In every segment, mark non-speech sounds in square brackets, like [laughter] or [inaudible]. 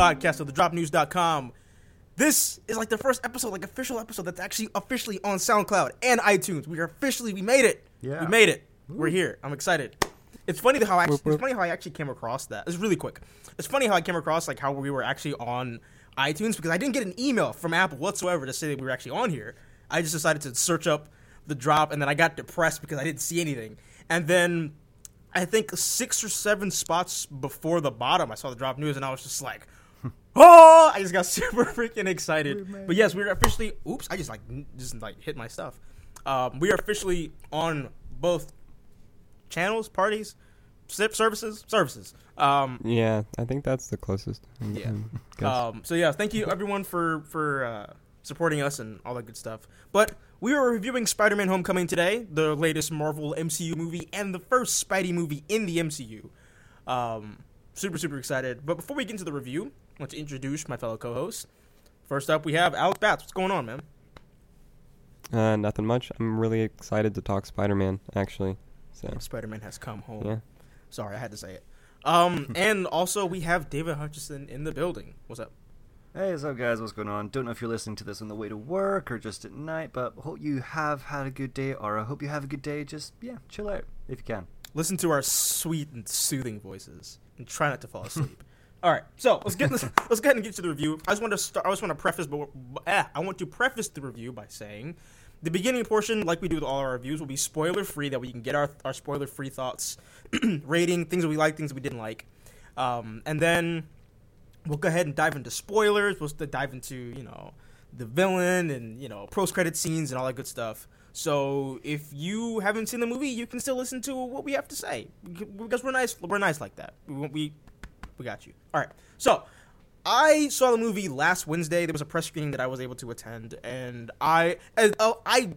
podcast of thedropnews.com. This is like the first episode, like official episode that's actually officially on SoundCloud and iTunes. We are officially, we made it. Yeah. We made it. We're here. I'm excited. It's funny how I actually, it's funny how I actually came across that. It's really quick. It's funny how I came across like how we were actually on iTunes because I didn't get an email from Apple whatsoever to say that we were actually on here. I just decided to search up the drop and then I got depressed because I didn't see anything. And then I think six or seven spots before the bottom, I saw the drop news and I was just like, oh! I just got [laughs] super freaking excited. But yes, we're officially. Oops! I just like just like hit my stuff. Um, we are officially on both channels, parties, SIP services, services. Um, Yeah, I think that's the closest. Yeah. Um, so yeah, thank you everyone for for uh, supporting us and all that good stuff. But we are reviewing Spider-Man: Homecoming today, the latest Marvel MCU movie and the first Spidey movie in the MCU. Um, super super excited. But before we get into the review, I want to introduce my fellow co-hosts. First up, we have Alex Bats. What's going on, man? uh, nothing much. I'm really excited to talk Spider-Man, actually. So Spider-Man has come home. yeah, Sorry, I had to say it. Um, [laughs] and also we have David Hutchison in the building. What's up? Hey, what's up, guys? What's going on? Don't know if you're listening to this on the way to work or just at night, but hope you have had a good day, or I hope you have a good day. Just, yeah, chill out if you can. listen to our sweet and soothing voices and try not to fall asleep. [laughs] All right, so let's get let's, [laughs] [laughs] let's go ahead and get to the review. I just want to start. I just want to preface, but ah, I want to preface the review by saying the beginning portion, like we do with all our reviews, will be spoiler free. That we can get our our spoiler free thoughts, [clears throat] rating things that we like, things that we didn't like, um, and then we'll go ahead and dive into spoilers. We'll dive into you know the villain and you know post credit scenes and all that good stuff. So if you haven't seen the movie, you can still listen to what we have to say because we're nice. We're nice like that. We we, we got you. All right. So I saw the movie last Wednesday. There was a press screening that I was able to attend, and I and, oh, I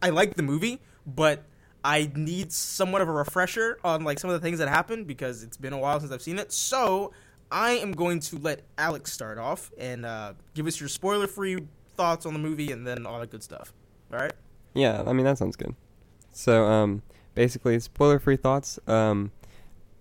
I liked the movie, but I need somewhat of a refresher on like some of the things that happened because it's been a while since I've seen it. So I am going to let Alex start off and uh, give us your spoiler-free thoughts on the movie and then all that good stuff. All right. yeah. I mean that sounds good. So um, basically, spoiler-free thoughts. Um,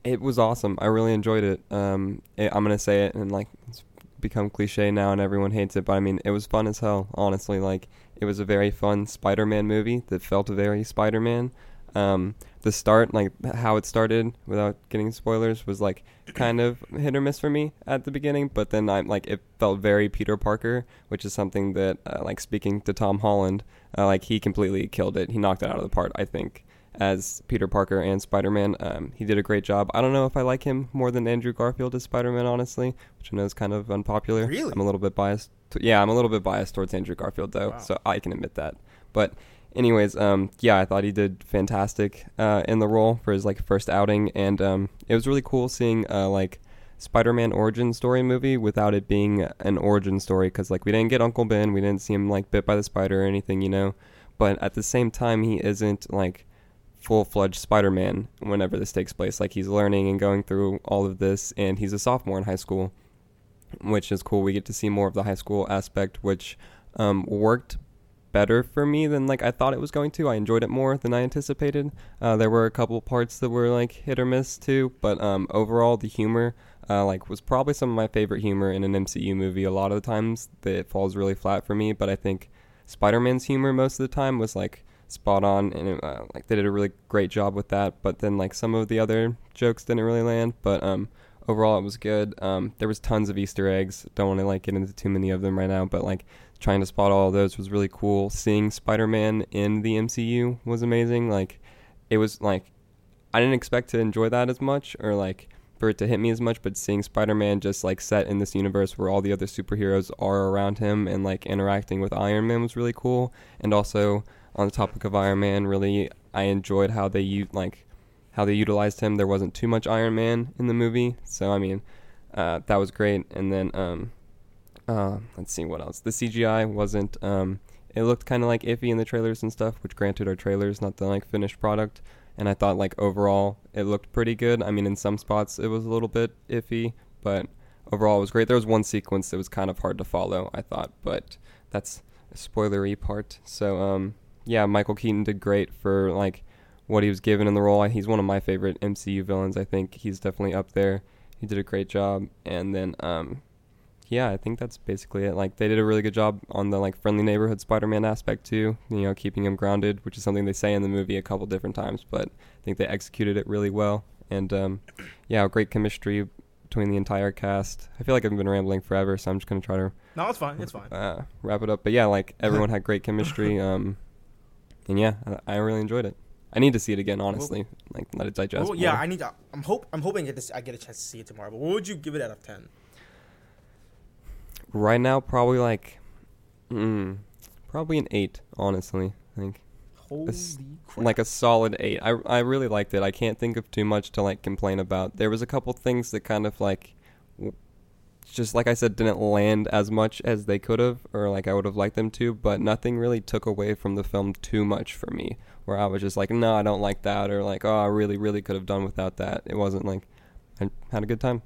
it was awesome. I really enjoyed it. Um, it, I'm gonna say it and like it's become cliche now and everyone hates it, but I mean it was fun as hell. Honestly, like it was a very fun Spider-Man movie that felt very Spider-Man. Um, the start, like how it started, without getting spoilers, was like kind of hit or miss for me at the beginning. But then I'm like it felt very Peter Parker, which is something that, uh, like speaking to Tom Holland, uh, like he completely killed it. He knocked it out of the park. I think as Peter Parker and Spider Man, um, he did a great job. I don't know if I like him more than Andrew Garfield as Spider Man, honestly, which I know is kind of unpopular. Really? I'm a little bit biased. To, yeah, I'm a little bit biased towards Andrew Garfield though, Wow. so I can admit that. But anyways, um, yeah, I thought he did fantastic uh, in the role for his like first outing, and um, it was really cool seeing uh, like Spider-Man origin story movie without it being an origin story because like we didn't get Uncle Ben, we didn't see him like bit by the spider or anything, you know. But at the same time, he isn't like full-fledged Spider-Man whenever this takes place. Like he's learning and going through all of this, and he's a sophomore in high school, which is cool. We get to see more of the high school aspect, which um, worked better for me than like I thought it was going to. I enjoyed it more than I anticipated. Uh, there were a couple parts that were like hit or miss too, but um, overall the humor uh, like was probably some of my favorite humor in an MCU movie. A lot of the times it falls really flat for me, but I think Spider-Man's humor most of the time was like spot on and it, uh, like they did a really great job with that. But then like some of the other jokes didn't really land, but um. Overall, it was good. Um, there was tons of Easter eggs. Don't want to like get into too many of them right now, but like trying to spot all those was really cool. Seeing Spider-Man in the MCU was amazing. Like it was like I didn't expect to enjoy that as much or like for it to hit me as much, but seeing Spider-Man just like set in this universe where all the other superheroes are around him and like interacting with Iron Man was really cool. And also on the topic of Iron Man, really I enjoyed how they u- like how they utilized him. There wasn't too much Iron Man in the movie, so I mean uh, that was great. And then um, uh, let's see what else. The CGI wasn't. Um, it looked kind of like iffy in the trailers and stuff, which granted are trailers, not the like finished product. And I thought like overall it looked pretty good. I mean, in some spots it was a little bit iffy, but overall it was great. There was one sequence that was kind of hard to follow, I thought, but that's a spoilery part. So um, yeah, Michael Keaton did great for like what he was given in the role. He's one of my favorite MCU villains. I think he's definitely up there. he did a great job. And then, um, yeah, I think that's basically it. Like they did a really good job on the like friendly neighborhood Spider-Man aspect too. You know, keeping him grounded, which is something they say in the movie a couple different times, but I think they executed it really well. And um, yeah, great chemistry between the entire cast. I feel like I've been rambling forever, so I'm just gonna try to No, it's fine. It's fine. uh, wrap it up. But yeah, like everyone had great chemistry. [laughs] Um, and yeah, I, I really enjoyed it. I need to see it again, honestly. Like let it digest. Well, yeah, more. I need. To, I'm hope. I'm hoping get this. I get a chance to see it tomorrow. But what would you give it out of ten? right now probably like, mm, probably an eight. Honestly, I think Holy s- crap! like a solid eight. I I really liked it. I can't think of too much to like complain about. There was a couple things that kind of like, w- just like I said, didn't land as much as they could have, or like I would have liked them to. But nothing really took away from the film too much for me. Where I was just like, no, I don't like that, or like, oh, I really, really could have done without that. It wasn't like I had a good time.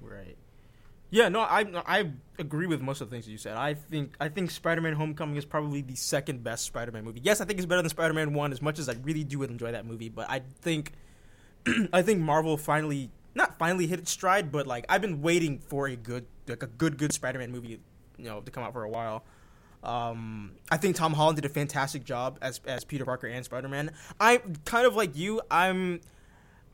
Right. Yeah, no, I I agree with most of the things that you said. I think I think Spider-Man: Homecoming is probably the second best Spider-Man movie. Yes, I think it's better than Spider-Man One. As much as I really do enjoy that movie, but I think [clears throat] I think Marvel finally not finally hit its stride, but like I've been waiting for a good like a good good Spider-Man movie, you know, to come out for a while. Um, I think Tom Holland did a fantastic job as as Peter Parker and Spider-Man. I'm kind of like you. I'm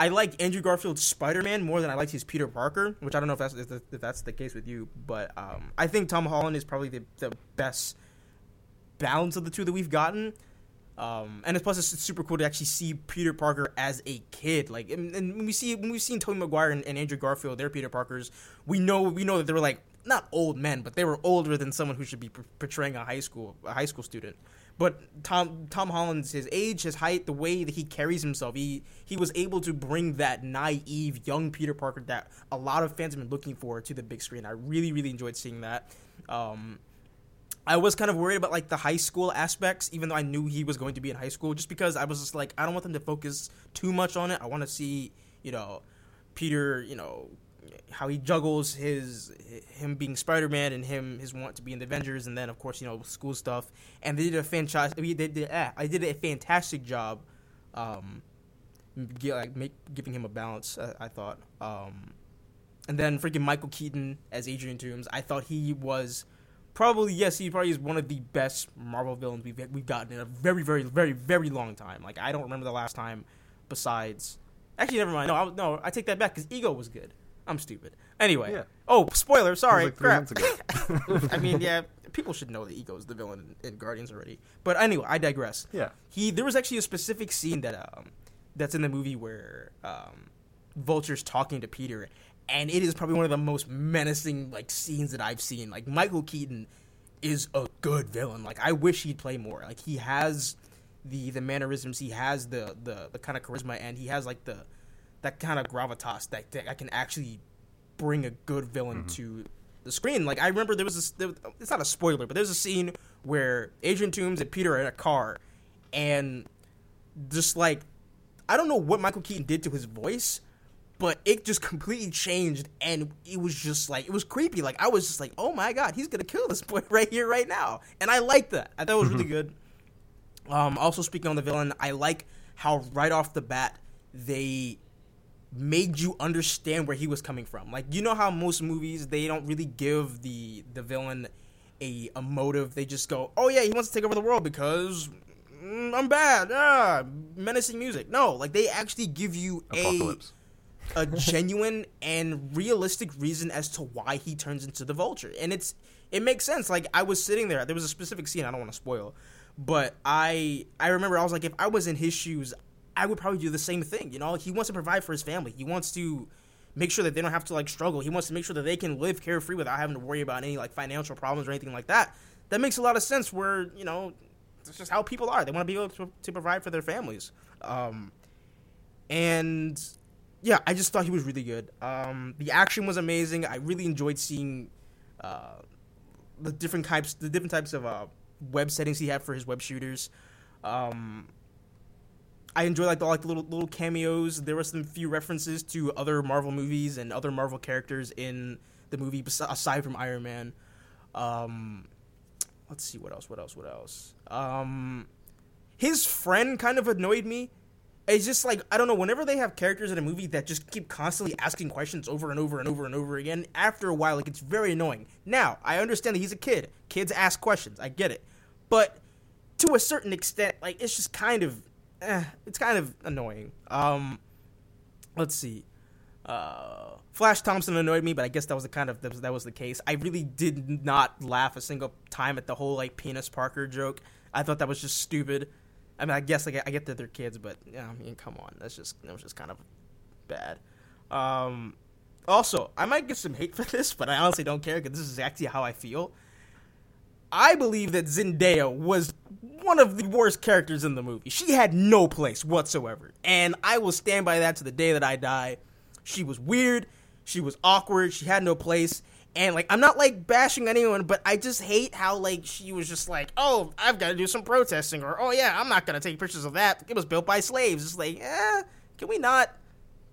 I like Andrew Garfield's Spider Man more than I liked his Peter Parker, which I don't know if that's if, if that's the case with you, but um, I think Tom Holland is probably the, the best balance of the two that we've gotten. Um, and it's plus it's super cool to actually see Peter Parker as a kid. Like, and, and when we see when we've seen Tobey Maguire and, and Andrew Garfield, they're Peter Parkers, we know we know that they were like not old men, but they were older than someone who should be p- portraying a high school a high school student. But Tom Tom Holland's his age, his height, the way that he carries himself, he he was able to bring that naive young Peter Parker that a lot of fans have been looking for to the big screen. I really really enjoyed seeing that. Um, I was kind of worried about like the high school aspects, even though I knew he was going to be in high school, just because I was just like, I don't want them to focus too much on it. I want to see, you know, Peter, you know, how he juggles his him being Spider Man and him his want to be in the Avengers, and then of course you know school stuff. And they did a fantastic. They did. Ah, I did a fantastic job, um, gi- like make, giving him a balance. I, I thought. Um, and then freaking Michael Keaton as Adrian Toomes. I thought he was probably yes, he probably is one of the best Marvel villains we've we've gotten in a very very very very long time. Like I don't remember the last time besides. Actually, never mind. No, I, no, I take that back because Ego was good. I'm stupid. Anyway. Yeah. Oh, spoiler. Sorry. like Crap. [laughs] I mean, yeah, people should know that Ego is the villain in, in Guardians already. But anyway, I digress. yeah. He there was actually a specific scene that um that's in the movie where um Vulture's talking to Peter and it is probably one of the most menacing like scenes that I've seen. Like Michael Keaton is a good villain. Like I wish he'd play more. Like he has the the mannerisms, he has the the, the kind of charisma and he has like the that kind of gravitas that, that I can actually bring a good villain mm-hmm. to the screen. Like I remember there was this. There, it's not a spoiler, but there's a scene where Adrian Toomes and Peter are in a car, and just like I don't know what Michael Keaton did to his voice, but it just completely changed, and it was just like it was creepy. Like I was just like, oh my god, he's gonna kill this boy [laughs] right here, right now, and I like that. I thought it was really good. Um, also speaking on the villain, I like how right off the bat they made you understand where he was coming from. Like you know how most movies they don't really give the the villain a a motive. They just go, "Oh yeah, he wants to take over the world because mm, I'm bad." Ah, menacing music. No, like they actually give you Apocalypse. a a [laughs] genuine and realistic reason as to why he turns into the vulture. And it's it makes sense. Like I was sitting there, there was a specific scene I don't want to spoil, but I I remember I was like if I was in his shoes, I would probably do the same thing. You know, he wants to provide for his family. He wants to make sure that they don't have to like struggle. He wants to make sure that they can live carefree without having to worry about any like financial problems or anything like that. That makes a lot of sense. Where you know, it's just how people are. They want to be able to, to provide for their families. Um, and yeah, I just thought he was really good. Um, the action was amazing. I really enjoyed seeing uh, the different types, the different types of uh, web settings he had for his web shooters. Um, I enjoyed like the like the little little cameos. There were some few references to other Marvel movies and other Marvel characters in the movie aside from Iron Man. Um, let's see what else. What else? What else? Um, his friend kind of annoyed me It's just like I don't know. Whenever they have characters in a movie that just keep constantly asking questions over and over and over and over again, after a while, like it's very annoying. Now I understand that he's a kid. Kids ask questions. I get it, but to a certain extent, like it's just kind of, eh, it's kind of annoying. Um, let's see. Uh, Flash Thompson annoyed me, but I guess that was the kind of that was the case. I really did not laugh a single time at the whole like penis Parker joke. I thought that was just stupid. I mean, I guess I get, I get that they're kids, but yeah, I mean, come on, that's just that was just kind of bad. Um, also, I might get some hate for [laughs] this, but I honestly don't care because this is exactly how I feel. I believe that Zendaya was one of the worst characters in the movie. She had no place whatsoever, and I will stand by that to the day that I die. She was weird. She was awkward. She had no place. And like I'm not like bashing anyone, but I just hate how like she was just like, oh, I've got to do some protesting, or oh yeah, I'm not gonna take pictures of that. It was built by slaves. It's like, eh, can we not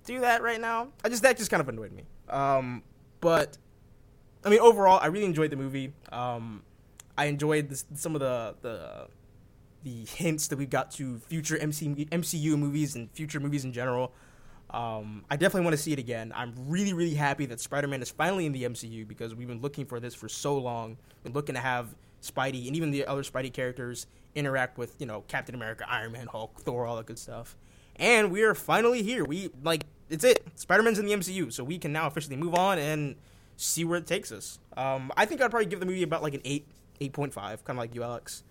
do that right now? I just that just kind of annoyed me. Um, but I mean, overall, I really enjoyed the movie. Um, I enjoyed this, some of the the the hints that we got to future MC, MCU movies and future movies in general. Um, I definitely want to see it again. I'm really, really happy that Spider Man is finally in the MCU because we've been looking for this for so long. Been looking to have Spidey and even the other Spidey characters interact with, you know, Captain America, Iron Man, Hulk, Thor, all that good stuff. And we are finally here. We like it's it. Spider Man's in the MCU, so we can now officially move on and see where it takes us. Um, I think I'd probably give the movie about like an eight, eight point five, kind of like you, Alex.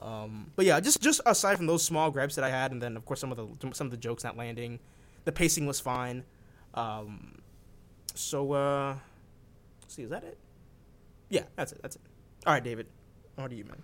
Um, but yeah, just just aside from those small gripes that I had, and then of course some of the some of the jokes not landing the pacing was fine. Um, so, uh, see, is that it? Yeah, that's it. That's it. All right, David. What do you, man?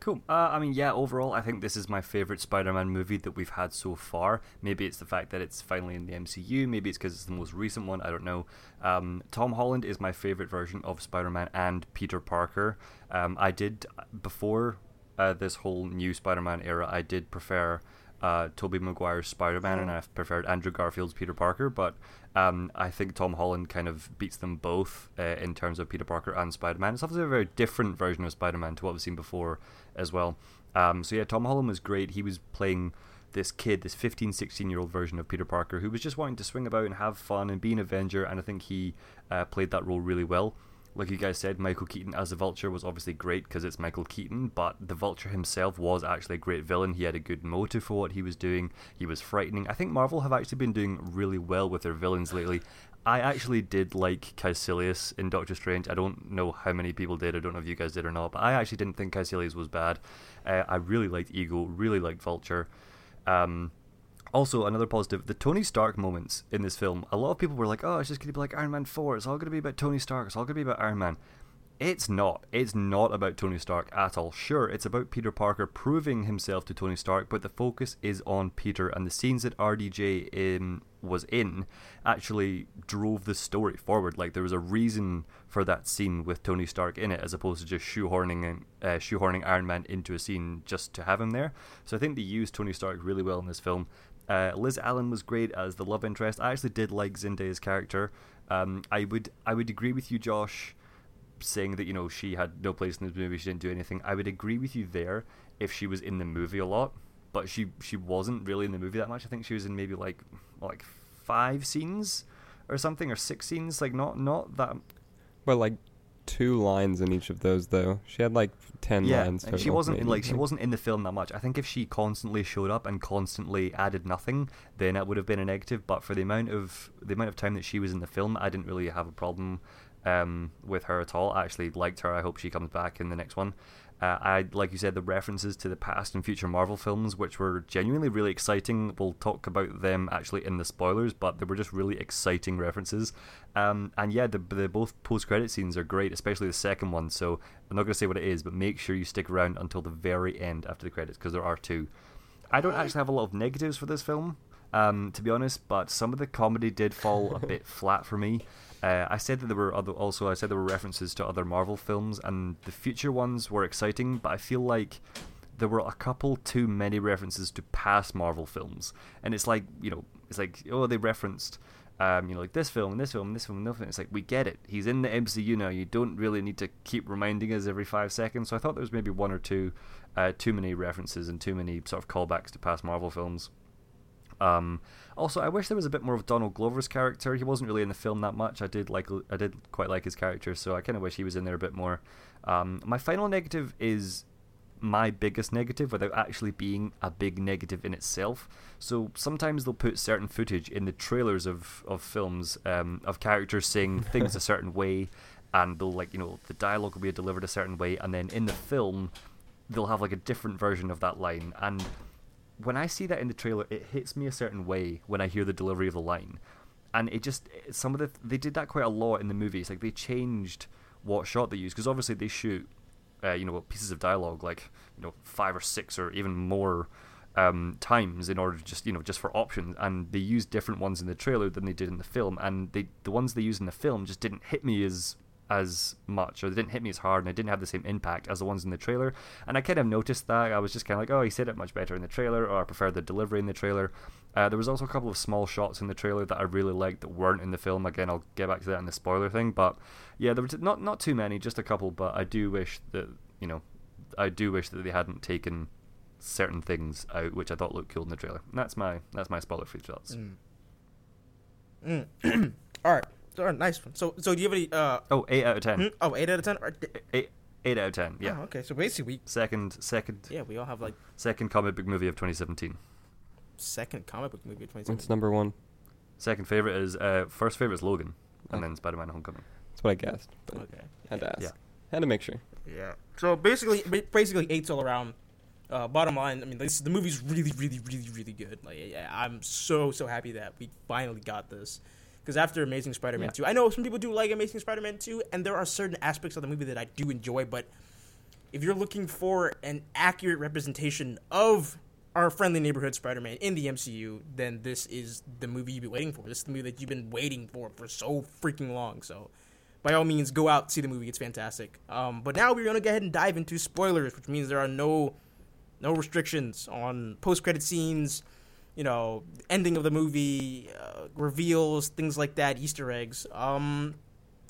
Cool. Uh, I mean, yeah, overall, I think this is my favorite Spider Man movie that we've had so far. Maybe it's the fact that it's finally in the MCU. Maybe it's because it's the most recent one. I don't know. Um, Tom Holland is my favorite version of Spider Man and Peter Parker. Um, I did, before uh, this whole new Spider Man era, I did prefer uh, Tobey Maguire's Spider Man, and I've preferred Andrew Garfield's Peter Parker. But um, I think Tom Holland kind of beats them both uh, in terms of Peter Parker and Spider Man. It's obviously a very different version of Spider Man to what we've seen before as well. Um, so yeah, Tom Holland was great. He was playing this kid, this 15, 16 year old version of Peter Parker, who was just wanting to swing about and have fun and be an Avenger, and I think he uh, played that role really well like you guys said, Michael Keaton as the Vulture was obviously great because it's Michael Keaton, but the Vulture himself was actually a great villain. He had a good motive for what he was doing. He was frightening. I think Marvel have actually been doing really well with their villains lately. I actually did like Kaecilius in Doctor Strange. I don't know how many people did. I don't know if you guys did or not, but I actually didn't think Kaecilius was bad. Uh, I really liked Ego, really liked Vulture. Um, also, another positive, the Tony Stark moments in this film. A lot of people were like, oh, it's just going to be like Iron Man 4. It's all going to be about Tony Stark. It's all going to be about Iron Man. It's not. It's not about Tony Stark at all. Sure, it's about Peter Parker proving himself to Tony Stark, but the focus is on Peter, and the scenes that RDJ in, was in actually drove the story forward. Like there was a reason for that scene with Tony Stark in it, as opposed to just shoehorning uh, shoehorning Iron Man into a scene just to have him there. So I think they used Tony Stark really well in this film. Uh, Liz Allen was great as the love interest. I actually did like Zendaya's character. Um, I would I would agree with you, Josh, saying that you know she had no place in this movie. She didn't do anything. I would agree with you there if she was in the movie a lot, but she she wasn't really in the movie that much. I think she was in maybe like like five scenes or something or six scenes. Like not not that. But like two lines in each of those though. She had like ten yeah, lines. and she wasn't in like she wasn't in the film that much. I think if she constantly showed up and constantly added nothing, then it would have been a negative. But for the amount of the amount of time that she was in the film, I didn't really have a problem um, with her at all. I actually liked her. I hope she comes back in the next one. Uh, I like you said the references to the past and future Marvel films, which were genuinely really exciting. We'll talk about them actually in the spoilers, but they were just really exciting references. Um, and yeah, the, the both post credit scenes are great, especially the second one. So I'm not going to say what it is, but make sure you stick around until the very end after the credits because there are two. I don't actually have a lot of negatives for this film, um, to be honest, but some of the comedy did fall a bit [laughs] flat for me. Uh, I said that there were other, also I said there were references to other Marvel films, and the future ones were exciting, but I feel like there were a couple too many references to past Marvel films, and it's like you know, it's like oh they referenced. Um, you know, like this film and this film and this film and nothing. It's like we get it. He's in the MCU now. You don't really need to keep reminding us every five seconds. So I thought there was maybe one or two uh, too many references and too many sort of callbacks to past Marvel films. Um, also, I wish there was a bit more of Donald Glover's character. He wasn't really in the film that much. I did like I did quite like his character, so I kind of wish he was in there a bit more. Um, my final negative is my biggest negative without actually being a big negative in itself. So sometimes they'll put certain footage in the trailers of of films um, of characters saying [laughs] things a certain way, and they'll like you know the dialogue will be delivered a certain way, and then in the film they'll have like a different version of that line and when I see that in the trailer, it hits me a certain way when I hear the delivery of the line, and it just some of the they did that quite a lot in the movies. Like they changed what shot they use because obviously they shoot, uh, you know, pieces of dialogue like you know five or six or even more um, times in order to just you know just for options, and they use different ones in the trailer than they did in the film, and they the ones they use in the film just didn't hit me as as much, or they didn't hit me as hard, and they didn't have the same impact as the ones in the trailer. And I kind of noticed that. I was just kind of like, oh, he said it much better in the trailer, or I prefer the delivery in the trailer. Uh, there was also a couple of small shots in the trailer that I really liked that weren't in the film. Again, I'll get back to that in the spoiler thing, but yeah, there were not not too many, just a couple. But I do wish that you know, I do wish that they hadn't taken certain things out, which I thought looked cool in the trailer. And that's my that's my spoiler free thoughts. Mm. Mm. [clears throat] All right. All right, nice one. So, so do you have any? Uh, Oh, eight out of ten. hmm? Oh, eight out of ten. Eight, eight out of ten. Yeah. Oh, okay. So basically, we Second, second, yeah, we all have like second comic book movie of 2017. second comic book movie of What's 2017. number one? Second favorite is uh, first favorite is Logan, and Oh. then Spider-Man: Homecoming. That's what I guessed. But Okay. had to ask. Yeah. Had to make sure. Yeah. So basically, basically eights all around. Uh, bottom line, I mean, this, the movie's really, really, really, really good. Like, yeah, I'm so, so happy that we finally got this. Because after Amazing Spider-Man Yeah. 2, I know some people do like Amazing Spider-Man 2, and there are certain aspects of the movie that I do enjoy, but if you're looking for an accurate representation of our friendly neighborhood Spider-Man in the MCU, then this is the movie you've been waiting for. This is the movie that you've been waiting for for so freaking long. So, by all means, go out see the movie. It's fantastic. Um, but now we're gonna go ahead and dive into spoilers, which means there are no no restrictions on post-credit scenes. You know, ending of the movie, uh, reveals, things like that, Easter eggs. Um,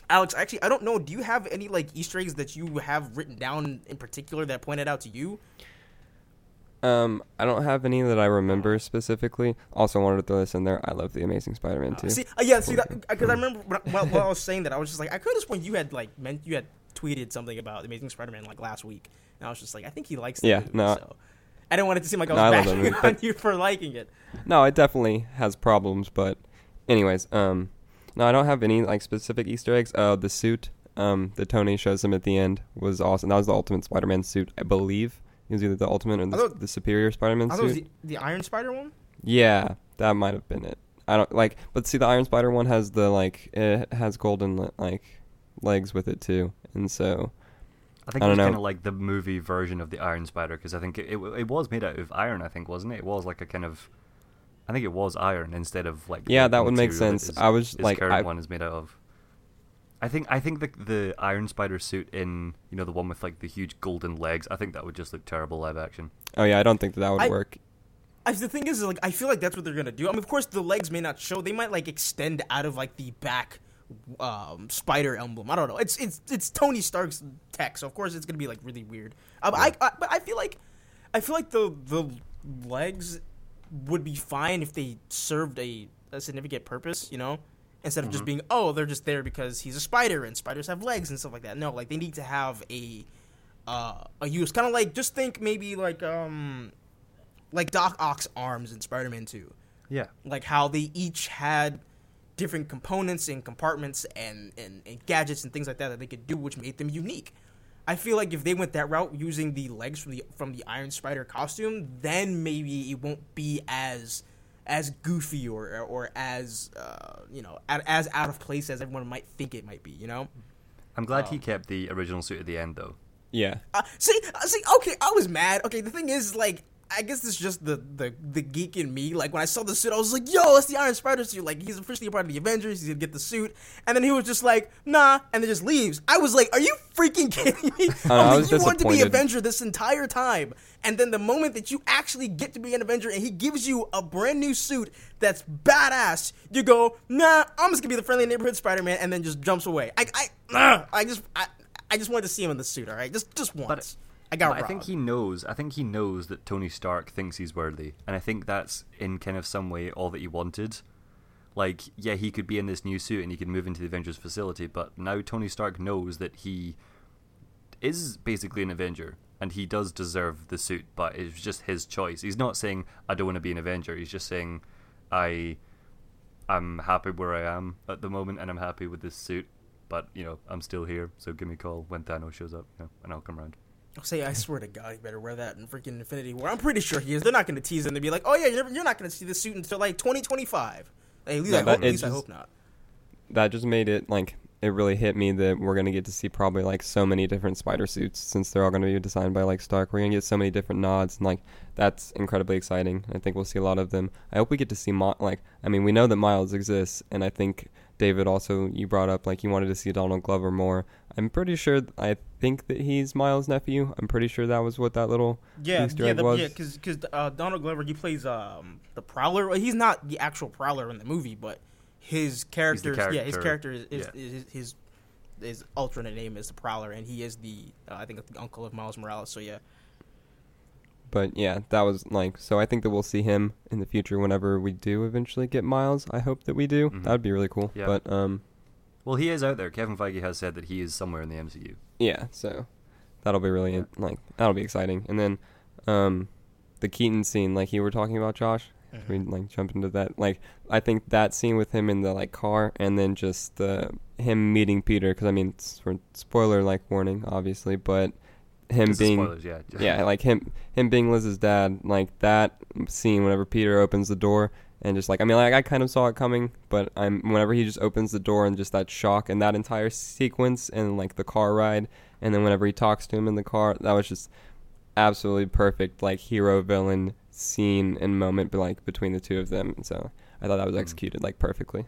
Alex, actually, I don't know. Do you have any like Easter eggs that you have written down in particular that pointed out to you? Um, I don't have any that I remember specifically. Also, wanted to throw this in there. I love the Amazing Spider-Man too. See, uh, yeah, see because [laughs] I remember when, while, while I was saying that, I was just like, I could have sworn you had like meant you had tweeted something about Amazing Spider-Man like last week, and I was just like, I think he likes. The Yeah, movie, no. So. I didn't want it to seem like I was No, I bashing movie, [laughs] on you for liking it. No, it definitely has problems, but anyways, um, no, I don't have any like specific Easter eggs. Uh, the suit, um, that Tony shows him at the end was awesome. That was the Ultimate Spider-Man suit, I believe. It was either the Ultimate or the, thought- the Superior Spider-Man I was suit. the, the Iron Spider one. Yeah, that might have been it. I don't like, but see, the Iron Spider one has the like it has golden like legs with it too, and so I think I it was kind of like the movie version of the Iron Spider because I think it, it it was made out of iron. I think wasn't it? It was like a kind of, I think it was iron instead of like Yeah, that would make sense. his- I was, like, current I- one is made out of. I think I think the the Iron Spider suit in you know the one with like the huge golden legs. I think that would just look terrible live action. oh yeah, I don't think that, that would I- work. I, the thing is, is, like, I feel like that's what they're gonna do. I mean, of course, the legs may not show. They might like extend out of like the back um, spider emblem. I don't know. It's it's it's Tony Stark's tech, so of course it's gonna be like really weird. Um, I, I but I feel like I feel like the the legs would be fine if they served a, a significant purpose. You know, instead of just Mhm. being oh they're just there because he's a spider and spiders have legs and stuff like that. No, like they need to have a uh, a use. Kind of like just think maybe like um like Doc Ock's arms in Spider-Man 2. Yeah, Like how they each had different components and compartments and, and, and gadgets and things like that that they could do, which made them unique. I feel like if they went that route using the legs from the from the Iron Spider costume, then maybe it won't be as as goofy or or as uh, you know as out of place as everyone might think it might be. You know. I'm glad Oh. he kept the original suit at the end though. Yeah, Uh, see, uh, see, okay, I was mad. Okay, the thing is, like, I guess it's just the, the the geek in me. Like when I saw the suit, I was like, "Yo, it's the Iron Spider suit!" Like he's officially a part of the Avengers. He's gonna get the suit, and then he was just like, "Nah," and then just leaves. I was like, "Are you freaking kidding me?" know, I'm I like, was you wanted to be disappointed. Avenger this entire time, and then the moment that you actually get to be an Avenger, and he gives you a brand new suit that's badass, you go, "Nah, I'm just gonna be the friendly neighborhood Spider-Man," and then just jumps away. I I, ugh, [clears throat] I just I, I just wanted to see him in the suit. All right, just just once. I got. I think he knows. I think he knows that Tony Stark thinks he's worthy, and I think that's in kind of some way all that he wanted. Like, yeah, he could be in this new suit and he could move into the Avengers facility, but now Tony Stark knows that he is basically an Avenger and he does deserve the suit, but it's just his choice. He's not saying I don't want to be an Avenger. He's just saying I I'm happy where I am at the moment and I'm happy with this suit, but you know, I'm still here, so give me a call when Thanos shows up, you know, and I'll come around. I'll say, I swear to God, you better wear that in freaking Infinity War. I'm pretty sure he is. They're not going to tease him to be like, oh yeah, you're, you're not going to see this suit until like 2025. Hey, at least, Yeah, I, hope, at least I hope not. that just made it like it really hit me that we're gonna get to see probably like so many different spider suits since they're all gonna be designed by like Stark. We're gonna get so many different nods and like that's incredibly exciting. I think we'll see a lot of them. I hope we get to see Mi- like I mean we know that Miles exists and I think David also you brought up like you wanted to see Donald Glover more. I'm pretty sure I think that he's Miles' nephew. I'm pretty sure that was what that little Yeah, Easter yeah, egg the, was. yeah, because uh, Donald Glover he plays um the Prowler. He's not the actual Prowler in the movie, but his character, yeah, his character, character is, is, yeah. is his his alternate name is the Prowler, and he is the uh, I think the uncle of Miles Morales. So yeah, But yeah, that was like so. I think that we'll see him in the future whenever we do eventually get Miles. I hope that we do. Mhm. That would be really cool. Yeah. But um, Well, he is out there. Kevin Feige has said that he is somewhere in the MCU. yeah. So that'll be really Yeah. like that'll be exciting. And then um, the Keaton scene, like you were talking about, Josh. Can we like jump into that? Like I think that scene with him in the like car, and then just the him meeting Peter. Because I mean, it's for spoiler like warning, obviously, but him being spoilers, yeah. [laughs] yeah, like him him being Liz's dad, like that scene whenever Peter opens the door and just like I mean like I kind of saw it coming, but I'm whenever he just opens the door and just that shock and that entire sequence and like the car ride and then whenever he talks to him in the car, that was just absolutely perfect like hero villain scene and moment but like between the two of them. So I thought that was Mm. executed like perfectly.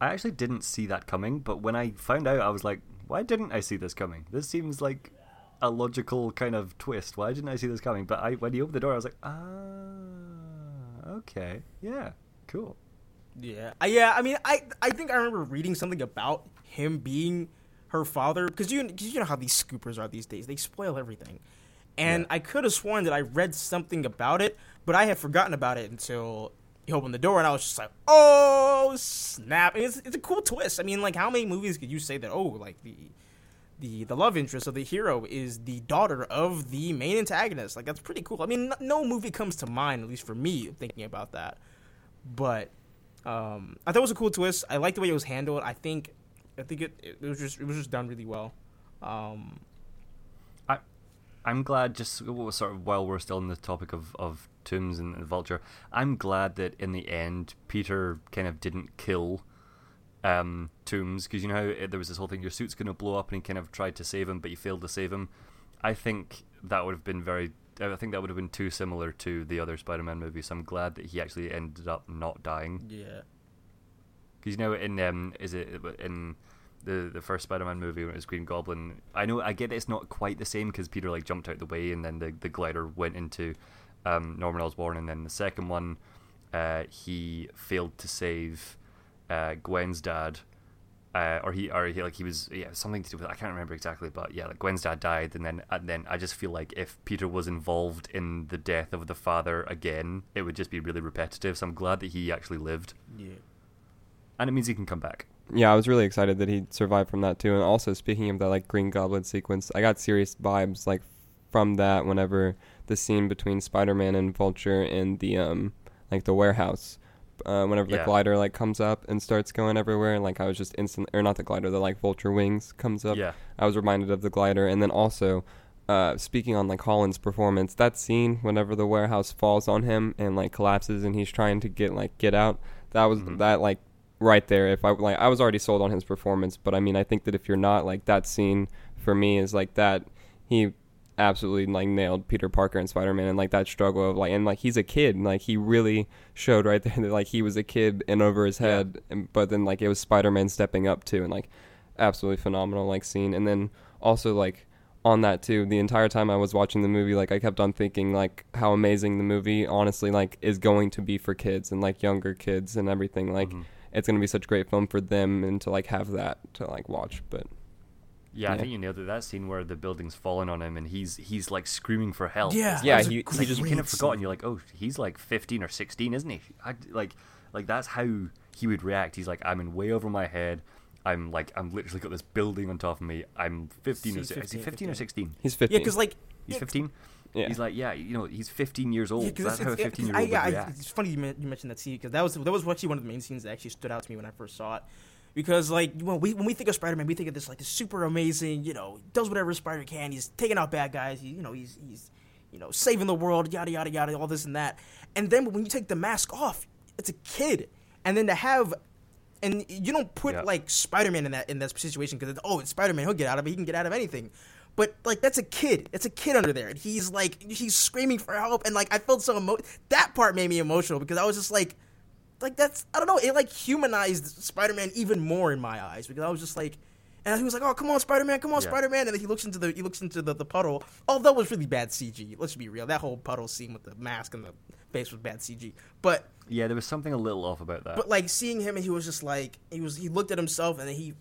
I actually didn't see that coming, but when I found out, I was like, why didn't I see this coming? This seems like a logical kind of twist. Why didn't I see this coming? But I, when he opened the door, I was like, ah, okay, yeah, cool. Yeah, I, yeah. I mean, I I think I remember reading something about him being her father because you cause you know how these scoopers are these days. They spoil everything, and Yeah. I could have sworn that I read something about it, but I had forgotten about it until he opened the door, and I was just like, oh snap! And it's it's a cool twist. I mean, like how many movies could you say that? Oh, like the. The, the love interest of the hero is the daughter of the main antagonist. Like that's pretty cool. I mean, no movie comes to mind, at least for me, thinking about that. But um, I thought it was a cool twist. I liked the way it was handled. I think, I think it, it was just it was just done really well. Um, I'm glad, just sort of while we're still on the topic of, of Toomes and, and Vulture, I'm glad that in the end Peter kind of didn't kill um, Toomes because you know how there was this whole thing: your suit's going to blow up, and he kind of tried to save him, but he failed to save him. I think that would have been very. I think that would have been too similar to the other Spider-Man movies. So I'm glad that he actually ended up not dying. yeah, Because you know, in um, is it in the the first Spider-Man movie when it was Green Goblin? I know I get it's not quite the same because Peter like jumped out the way and then the the glider went into um, Norman Osborn, and then the second one, uh, he failed to save uh, Gwen's dad. Uh, or he, or he, like he was, yeah, something to do with. I can't remember exactly, but yeah, like Gwen's dad died, and then, and then I just feel like if Peter was involved in the death of the father again, it would just be really repetitive. So I'm glad that he actually lived, yeah. and it means he can come back. Yeah, I was really excited that he survived from that too. And also, speaking of that like Green Goblin sequence, I got serious vibes like from that whenever the scene between Spider-Man and Vulture in the um like the warehouse, uh, whenever the Yeah. glider like comes up and starts going everywhere, And like I was just instant or not the glider, the like Vulture wings comes up. Yeah, I was reminded of the glider, and then also. Uh, speaking on like Holland's performance, that scene whenever the warehouse falls on him and like collapses and he's trying to get like get out, that was Mhm. that like right there. If I like, I was already sold on his performance, but I mean, I think that if you're not like that scene for me is like that he absolutely like nailed Peter Parker and Spider Man and like that struggle of like and like he's a kid and like he really showed right [laughs] there that like he was a kid and over his Yeah. head, and, but then like it was Spider Man stepping up too and like absolutely phenomenal like scene and then also like on that too the entire time i was watching the movie like i kept on thinking like how amazing the movie honestly like is going to be for kids and like younger kids and everything like Mhm. it's going to be such a great film for them and to like have that to like watch but Yeah, I think you nailed it. That scene where the building's falling on him and he's he's like screaming for help. Yeah, Yeah, that he- he just- you kind of scene. forgotten. You're like, oh, he's like 15 or 16, isn't he? I, like, like that's how he would react. He's like, I'm in way over my head. I'm like, I'm literally got this building on top of me. I'm 15 or He's si- is he 15, 15 or 16? He's 15. Yeah, because like He's 15. Yeah. He's like, yeah, you know, he's 15 years old. Yeah, 'cause that's it's- how a 15 year old would yeah, I- react. It's funny you, you mentioned that scene because that was that was actually one of the main scenes that actually stood out to me when I first saw it. Because like when we when we think of Spider Man, we think of this like this super amazing, you know, does whatever Spider can. He's taking out bad guys. He, you know, he's he's you know saving the world, yada yada yada, all this and that. And then when you take the mask off, it's a kid, and then to have. And you don't put Yeah. like Spider Man in that in that situation because oh it's Spider Man he'll get out of it he can get out of anything, but like that's a kid it's a kid under there and he's like he's screaming for help and like I felt so emo- that part made me emotional because I was just like like that's I don't know it like humanized Spider Man even more in my eyes because I was just like and he was like oh come on Spider Man come on Yeah. Spider Man and then he looks into the he looks into the, the puddle although it was really bad CG let's be real that whole puddle scene with the mask and the face was bad CG but yeah, there was something a little off about that. but like seeing him, and he was just like he was. He looked at himself, and then he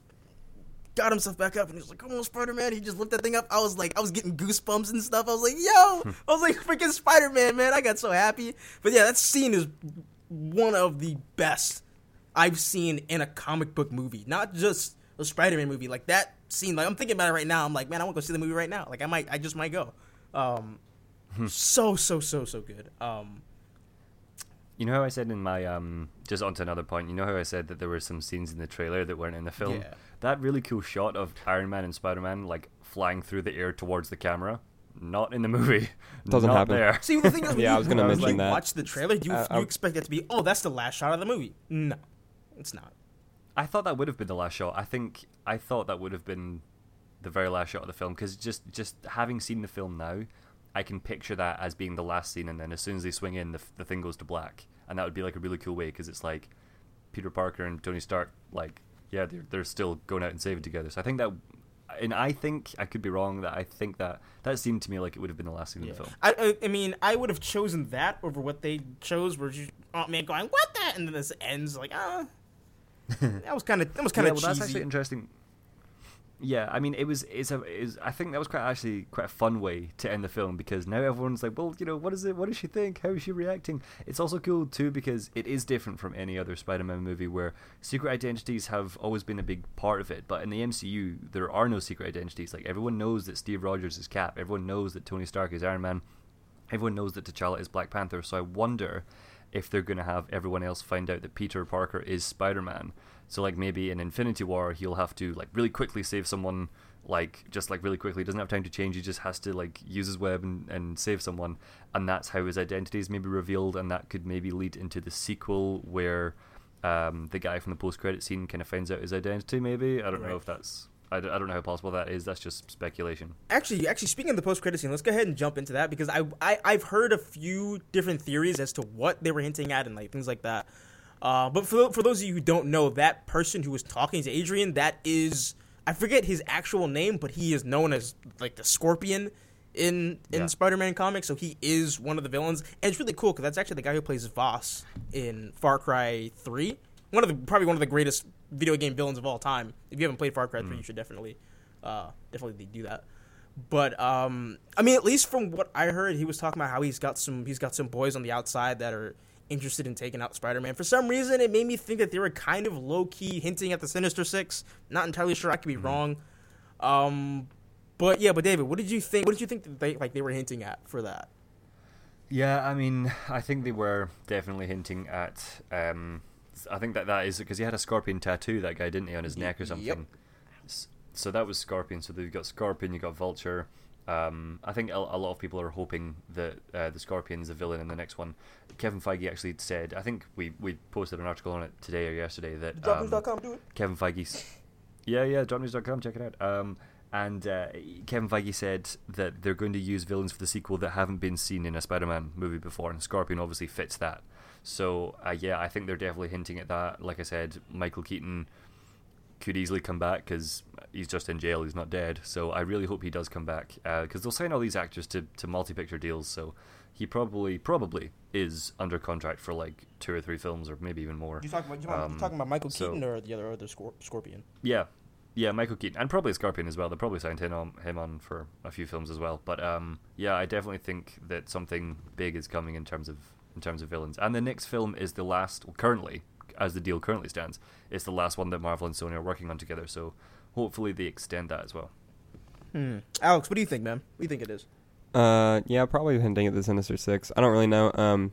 got himself back up, and he was like, "Come on, Spider Man!" He just looked that thing up. I was like, I was getting goosebumps and stuff. I was like, "Yo!" [laughs] I was like, "Freaking Spider Man, man!" I got so happy. But yeah, that scene is one of the best I've seen in a comic book movie, not just a Spider Man movie. Like that scene, like I'm thinking about it right now. I'm like, man, I want to go see the movie right now. Like I might, I just might go. Um, so so so so good. Um, You know how I said in my um just onto another point. You know how I said that there were some scenes in the trailer that weren't in the film. Yeah. That really cool shot of Iron Man and Spider Man like flying through the air towards the camera, not in the movie. [laughs] Doesn't Not happen. There. See, the thing is, when [laughs] Yeah, you, I was gonna when you, mention like, that. Watch the trailer. You, Uh, you expect that to be, oh, that's the last shot of the movie. No, it's not. I thought that would have been the last shot. I think I thought that would have been the very last shot of the film because just just having seen the film now, I can picture that as being the last scene, and then as soon as they swing in, the the thing goes to black, and that would be like a really cool way because it's like Peter Parker and Tony Stark, like yeah, they're they're still going out and saving together. So I think that. And I think I could be wrong. That I think that that seemed to me like it would have been the last scene in the film. I, I, mean, I would have chosen that over what they chose. Where you, oh man, going what that, and then this ends like, ah, [laughs] that was kind of that was kind yeah, of well, that's actually interesting. Yeah, I mean, it was. It's a. I think that was quite actually quite a fun way to end the film because now everyone's like, well, you know, what is it? What does she think? How is she reacting? It's also cool too because it is different from any other Spider-Man movie where secret identities have always been a big part of it. But in the MCU, there are no secret identities. Like everyone knows that Steve Rogers is Cap. Everyone knows that Tony Stark is Iron Man. Everyone knows that T'Challa is Black Panther. So I wonder if they're going to have everyone else find out that Peter Parker is Spider-Man. So like maybe in Infinity War he'll have to like really quickly save someone like just like really quickly. He doesn't have time to change. He just has to like use his web and, and save someone. And that's how his identity is maybe revealed. And that could maybe lead into the sequel where um, the guy from the post-credit scene kind of finds out his identity maybe. I don't know if that's I don't, I don't know how possible that is. That's just speculation. Actually, actually, speaking of the post credit scene, let's go ahead and jump into that because I, I I've heard a few different theories as to what they were hinting at and like things like that. Uh, but for for those of you who don't know, that person who was talking to Adrian, that is I forget his actual name, but he is known as like the Scorpion in in Yeah. Spider-Man comics. So he is one of the villains, and it's really cool because that's actually the guy who plays Vaas in Far Cry Three. One of the probably one of the greatest video game villains of all time. If you haven't played Far Cry Three, you should definitely uh, definitely do that. But um, I mean, at least from what I heard, he was talking about how he's got some he's got some boys on the outside that are interested in taking out Spider-Man. For some reason, it made me think that they were kind of low key hinting at the Sinister Six. Not entirely sure. I could be wrong. Um, but yeah, but David, what did you think? What did you think that they like they were hinting at for that? Yeah, I mean, I think they were definitely hinting at. Um, I think that that is because he had a scorpion tattoo. That guy didn't he on his neck or something. S- So that was scorpion. So you've got scorpion, you got vulture. Um, I think a, a lot of people are hoping that uh, the scorpion's the villain in the next one. Kevin Feige actually said. I think we we posted an article on it today or yesterday that um, Dropnews.com, do it. Kevin Feige's. Yeah, yeah, dropnews.com, check it out. Um, and uh, Kevin Feige said that they're going to use villains for the sequel that haven't been seen in a Spider-Man movie before, and Scorpion obviously fits that. So uh, yeah, I think they're definitely hinting at that. Like I said, Michael Keaton could easily come back because he's just in jail; he's not dead. So I really hope he does come back because they'll sign all these actors to to multi-picture deals. So he probably probably is under contract for like two or three films, or maybe even more. You talking about you Um, talking about Michael so- Keaton or the other other Scor- Scorpion? Yeah, Yeah, Michael Keaton, and probably Scorpion as well. They probably signed him on him on for a few films as well. But um, yeah, I definitely think that something big is coming in terms of in terms of villains. And the next film is the last, well, currently, as the deal currently stands, it's the last one that Marvel and Sony are working on together. So hopefully they extend that as well. Hmm. Alex, what do you think, man? What do you think it is? Uh, yeah, probably hinting at the Sinister Six. I don't really know. Um,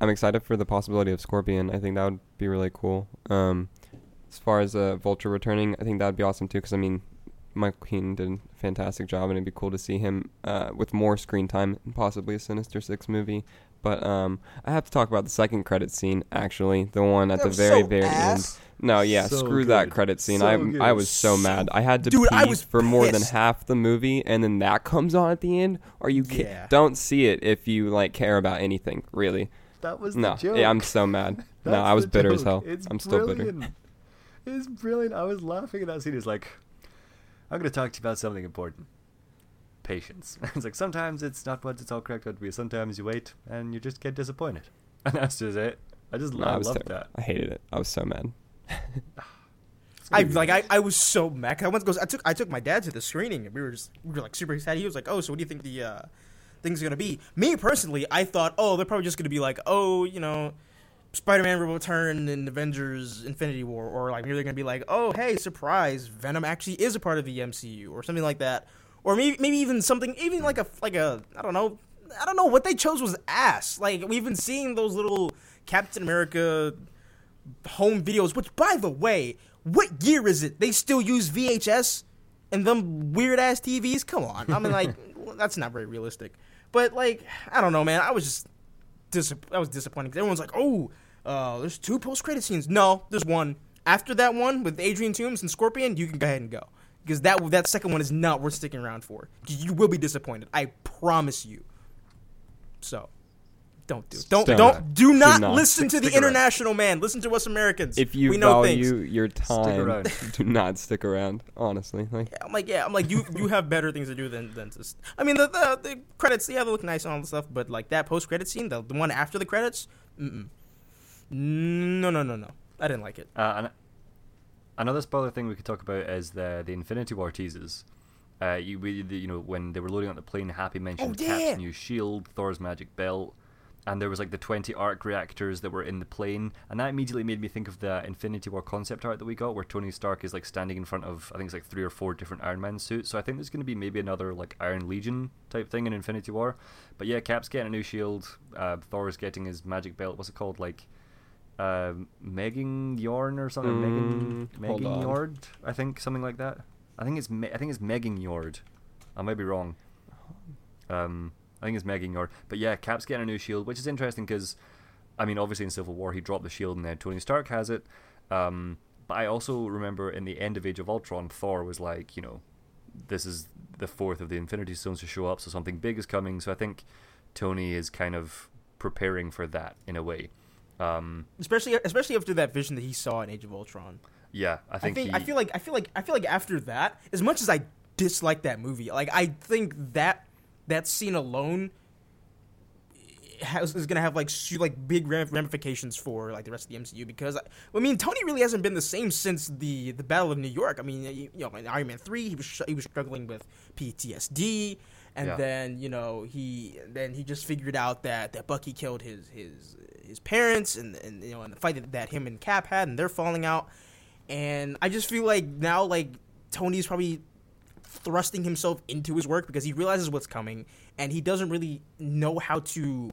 I'm excited for the possibility of Scorpion. I think that would be really cool. Um, as far as uh, Vulture returning, I think that would be awesome too. Because I mean, Michael Keaton did a fantastic job, and it'd be cool to see him uh, with more screen time, and possibly a Sinister Six movie. But um, I have to talk about the second credit scene. Actually, the one at That the very so very ass. end. No, yeah, So screw that credit scene. So I good. I was so mad. I had to Dude, pee I was for more than half the movie, and then that comes on at the end. Are you kidding? Yeah. Don't see it if you like care about anything, really. That was No, yeah, I'm so mad. [laughs] no, I was bitter as hell. I'm still bitter. It's brilliant. I was laughing at that scene. It's like, I'm going to talk to you about something important. Patience. [laughs] It's like sometimes it's not what it's all cracked out to be. Sometimes you wait and you just get disappointed. [laughs] And that's just it. I just No, I I loved terrible. that. I hated it. I was so mad. [sighs] I like I. I was so mad. I went goes I took I took my dad to the screening and we were just we were like super excited. He was like, "Oh, so what do you think the uh, things are gonna be?" Me personally, I thought, "Oh, they're probably just gonna be like, oh, you know, Spider-Man will return in Avengers: Infinity War," or like maybe they're gonna be like, "Oh, hey, surprise, Venom actually is a part of the MCU," or something like that, or maybe maybe even something even like a like a I don't know I don't know what they chose was ass. Like we've been seeing those little Captain America home videos. Which, by the way, what year is it? They still use VHS and them weird ass TVs. Come on, I mean, like [laughs] that's not very realistic. But like, I don't know, man. I was just dis- I was disappointed. 'cause Everyone's like, oh, uh, there's two post credit scenes. No, there's one. After that one with Adrian Toomes and Scorpion, you can go ahead and go because that that second one is not worth sticking around for. You will be disappointed. I promise you. So. Don't do it. Don't Don't. don't do not, not. listen to the Stick around. international man. Listen to us Americans. If you we know value things. your time, [laughs] do not stick around. Honestly, like I'm like, yeah, I'm like, you you have better things to do than than just. I mean, the the, the credits, yeah, they look nice and all the stuff, but like that post credit scene, the the one after the credits, mm no, no, no, no, I didn't like it. Uh, and another spoiler thing we could talk about is the the Infinity War teases. Uh, you we, the, you know when they were loading up the plane, Happy mentioned Oh, yeah. Cap's new shield, Thor's magic belt, and there was like the twenty arc reactors that were in the plane, and that immediately made me think of the Infinity War concept art that we got, where Tony Stark is like standing in front of I think it's like three or four different Iron Man suits. So I think there's going to be maybe another like Iron Legion type thing in Infinity War. But yeah, Cap's getting a new shield, uh, Thor's getting his magic belt. What's it called? Like uh, Megan Yorn or something. Megan Mm, hold Megan. Yord, I think something like that. I think it's Me- I think it's Megingjord. I might be wrong. Um, I think it's Megingjord. But yeah, Cap's getting a new shield, which is interesting because, I mean, obviously in Civil War he dropped the shield and then Tony Stark has it. Um, but I also remember in the end of Age of Ultron, Thor was like, you know, this is the fourth of the Infinity Stones to show up, so something big is coming. So I think Tony is kind of preparing for that in a way. Um, Especially especially after that vision that he saw in Age of Ultron. yeah, I I think, think he, I feel like I feel like I feel like after that, as much as I dislike that movie, like I think that that scene alone has, is gonna have like su- like big ramifications for like the rest of the MCU because I, I mean Tony really hasn't been the same since the the Battle of New York. I mean you, you know in Iron Man three he was sh- he was struggling with PTSD. And Yeah. then you know he then he just figured out that, that Bucky killed his his his parents and, and you know and the fight that, him and Cap had and they're falling out. And I just feel like now like Tony's probably thrusting himself into his work because he realizes what's coming and he doesn't really know how to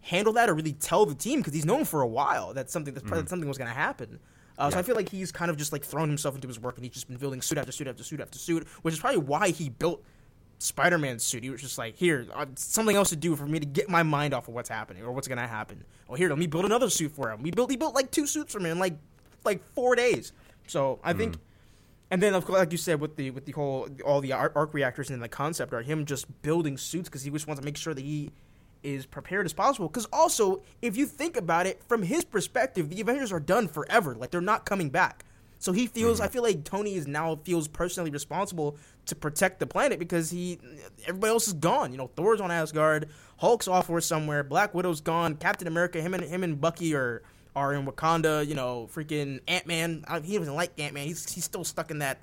handle that or really tell the team because he's known for a while that something that's that something was going to happen. Uh, So I feel like he's kind of just like thrown himself into his work and he's just been building suit after suit after suit after suit, which is probably why he built Spider-Man's suit. He was just like, here, uh, something else to do for me to get my mind off of what's happening or what's gonna happen. Oh, here, let me build another suit for him. We built, he built like two suits for me in like like four days. So I think, and then of course, like you said, with the with the whole all the arc, arc reactors and the concept art, him just building suits because he just wants to make sure that he is prepared as possible. Because also, if you think about it from his perspective, the Avengers are done forever. Like they're not coming back. So he feels. I feel like Tony is now feels personally responsible to protect the planet because he everybody else is gone. You know, Thor's on Asgard, Hulk's off or somewhere, Black Widow's gone, Captain America, him and him and Bucky are are in Wakanda. You know, freaking Ant Man. He doesn't like Ant Man. He's he's still stuck in that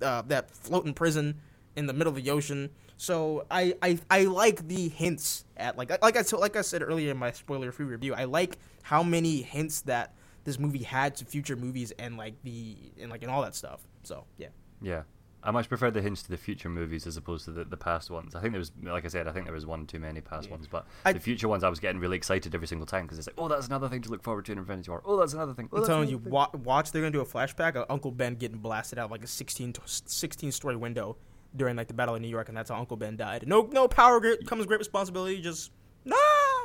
uh, that floating prison in the middle of the ocean. So I, I I like the hints at like like I like I said earlier in my spoiler free review. I like how many hints that this movie had to future movies and like the and like and all that stuff. So yeah. Yeah. I much prefer the hints to the future movies as opposed to the, the past ones. I think there was, like I said, I think there was one too many past Yeah. ones, but I- the future ones I was getting really excited every single time because it's like, oh, that's another thing to look forward to in Infinity War. Oh, that's another thing. Oh, I'm telling you, wa- watch. They're gonna do a flashback of Uncle Ben getting blasted out like a 16, t- 16 story window during like the Battle of New York, and that's how Uncle Ben died. No, no power comes great responsibility. Just nah,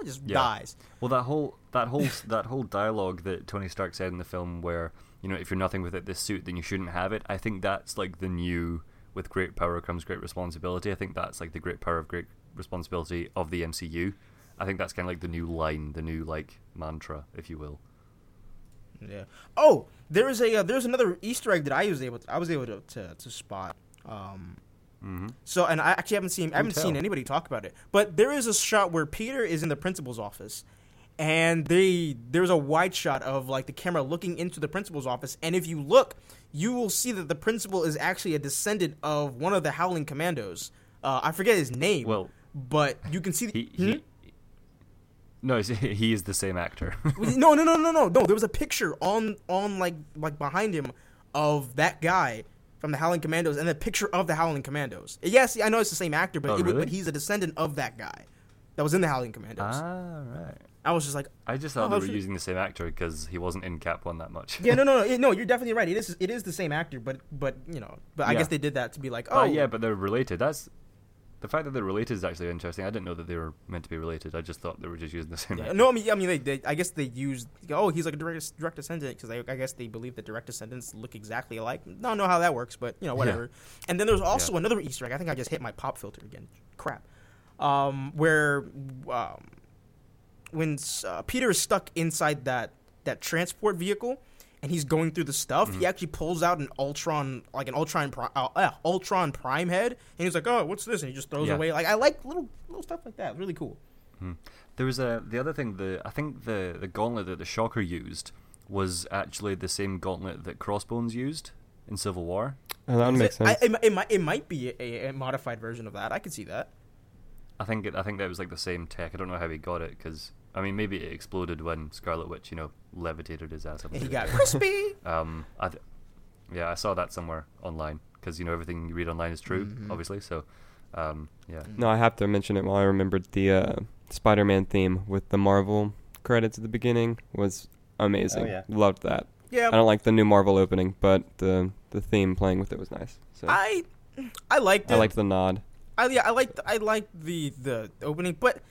just Yeah. dies. Well, that whole that whole that whole dialogue that Tony Stark said in the film, where you know if you're nothing without this suit, then you shouldn't have it. I think that's like the new with great power comes great responsibility. I think that's like the great power of great responsibility of the MCU. I think that's kind of like the new line, the new like mantra, if you will. Yeah. Oh, there is a uh, there's another Easter egg that I was able to, I was able to to, to spot. Um, hmm So, and I actually haven't seen I haven't seen anybody talk about it, but there is a shot where Peter is in the principal's office, and they there's a wide shot of like the camera looking into the principal's office, and if you look, you will see that the principal is actually a descendant of one of the Howling Commandos. Uh, I forget his name. Well, but you can see he, Hmm? no, [laughs] he is the same actor. [laughs] no, no, no, no, no, no. There was a picture on on like like behind him of that guy from the Howling Commandos, and a picture of the Howling Commandos. Yes, I know it's the same actor, but Oh, it, really? but he's a descendant of that guy that was in the Howling Commandos. ah, right. I was just like, I just Oh, thought they were using the same actor because he wasn't in Cap One that much. yeah, no, no, no, [laughs] no. You're definitely right. It is it is the same actor, but but you know, but I Yeah. guess they did that to be like, Oh oh yeah, but they're related. That's the fact that they're related is actually interesting. I didn't know that they were meant to be related. I just thought they were just using the same. Yeah, no, I mean, I mean, they, they, I guess they used. Oh, he's like a direct, direct descendant because I, I guess they believe that direct descendants look exactly alike. I Don't know how that works, but you know, whatever. And then there's also Yeah. another Easter egg. I think I just hit my pop filter again. Crap. Um, where um, when uh, Peter is stuck inside that that transport vehicle. And he's going through the stuff. Mm-hmm. He actually pulls out an Ultron, like an Ultron, Pri- uh, uh, Ultron Prime head, and he's like, "Oh, what's this?" And he just throws it Yeah. away. Like I like little little stuff like that. Really cool. There was a the other thing. The I think the the gauntlet that the Shocker used was actually the same gauntlet that Crossbones used in Civil War. Oh, that would make It- sense. I, it, it might it might be a, a modified version of that. I could see that. I think it, I think that was like the same tech. I don't know how he got it because I mean maybe it exploded when Scarlet Witch you know levitated his ass up. And he got crispy. [laughs] Um, I th- yeah, I saw that somewhere online because you know everything you read online is true, Mhm. obviously. So, um, yeah, no, I have to mention it while I remembered the uh, Spider-Man theme with the Marvel credits at the beginning was amazing. Oh, yeah. Loved that. Yeah, I don't like the new Marvel opening, but the the theme playing with it was nice. So I, I I liked it. liked the nod. I yeah, I liked I liked the the opening, but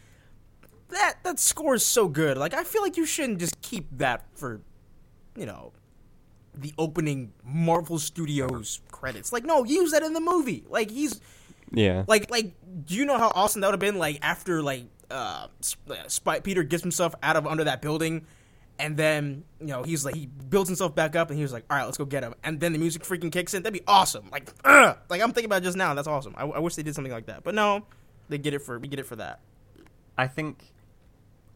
that that score is so good. Like I feel like you shouldn't just keep that for, you know, the opening Marvel Studios credits. Like no, use that in the movie. Like he's Yeah. like like do you know how awesome that would have been like after like uh Sp- uh, Spy- Peter gets himself out of under that building and then you know he's like he builds himself back up and he was like all right let's go get him and then the music freaking kicks in that'd be awesome like ugh! like I'm thinking about it just now that's awesome I, I wish they did something like that but no they get it for we get it for that I think,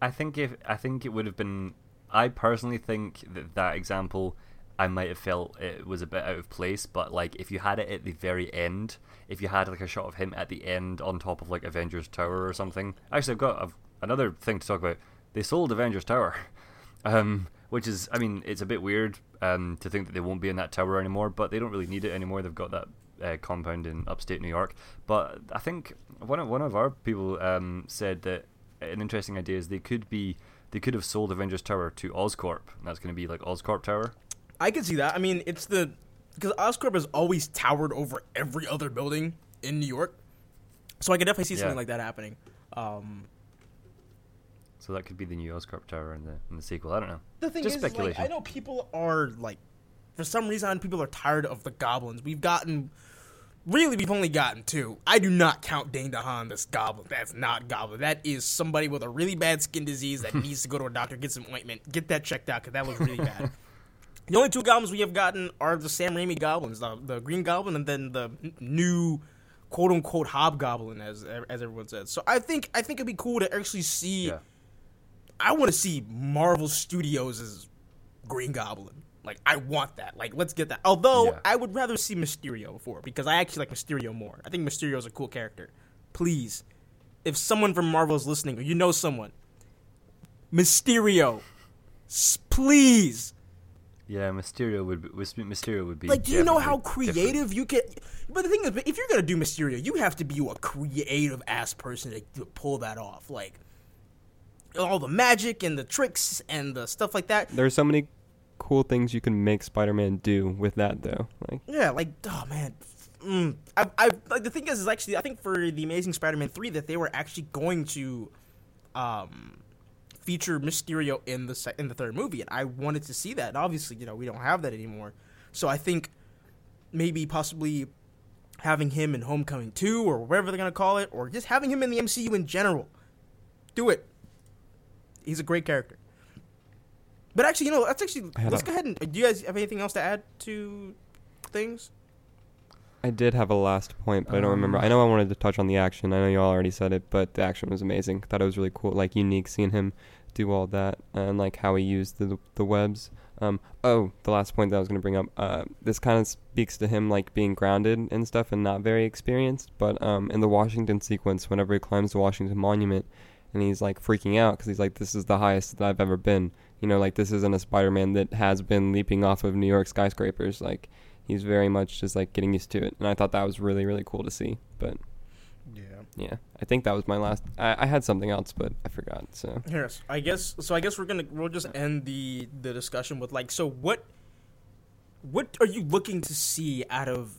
I think if I think it would have been. I personally think that that example, I might have felt it was a bit out of place. But like, if you had it at the very end, if you had like a shot of him at the end on top of like Avengers Tower or something. Actually, I've got I've, another thing to talk about. They sold Avengers Tower, [laughs] um, which is, I mean, it's a bit weird um, to think that they won't be in that tower anymore. But they don't really need it anymore. They've got that uh, compound in upstate New York. But I think one of one of our people um, said that an interesting idea is they could be they could have sold Avengers Tower to Oscorp. And that's going to be like Oscorp Tower. I could see that I mean it's the because Oscorp has always towered over every other building in New York so I could definitely see something Yeah. like that happening um So that could be the new Oscorp Tower in the in the sequel. I don't know. the thing Just is, like, speculation. I know people are like, for some reason, people are tired of the goblins. We've gotten, really, we've only gotten two. I do not count Dane DeHaan this goblin. That's not goblin. That is somebody with a really bad skin disease that [laughs] needs to go to a doctor, get some ointment, get that checked out because that was really bad. [laughs] The only two goblins we have gotten are the Sam Raimi goblins, the, the Green Goblin, and then the n- new quote unquote Hobgoblin, as as everyone says. So I think I think it'd be cool to actually see. Yeah. I want to see Marvel Studios' as Green Goblin. Like I want that. Like let's get that. Although Yeah. I would rather see Mysterio before because I actually like Mysterio more. I think Mysterio is a cool character. Please, if someone from Marvel is listening or you know someone, Mysterio, s- please. Yeah, Mysterio would be, Mysterio would be. Like, do you know how definitely different. creative you can? But the thing is, if you're gonna do Mysterio, you have to be a creative ass person to, to pull that off. Like all the magic and the tricks and the stuff like that. There are so many cool things you can make Spider-Man do with that, though. Like, Yeah, like oh man, mm, I, I like the thing is, is actually I think for the Amazing Spider-Man three that they were actually going to, um, feature Mysterio in the se- in the third movie, and I wanted to see that. And obviously, you know, we don't have that anymore, so I think maybe possibly having him in Homecoming two or whatever they're gonna call it, or just having him in the MCU in general. Do it. He's a great character. But actually, you know, let's actually let's a- go ahead and. Do you guys have anything else to add to things? I did have a last point, but I don't remember. Um, I know I wanted to touch on the action. I know you all already said it, but the action was amazing. I Thought it was really cool, like unique, seeing him do all that and like how he used the the webs. Um, oh, the last point that I was going to bring up. Uh, this kind of speaks to him like being grounded and stuff and not very experienced. But um, in the Washington sequence, whenever he climbs the Washington Monument, and he's like freaking out because he's like, "This is the highest that I've ever been." You know, like this isn't a Spider-Man that has been leaping off of New York skyscrapers. Like he's very much just like getting used to it, and I thought that was really really cool to see. But Yeah. yeah, I think that was my last. I, I had something else, but I forgot. So Yes, I guess. So I guess we're gonna we'll just end the the discussion with like, so what what are you looking to see out of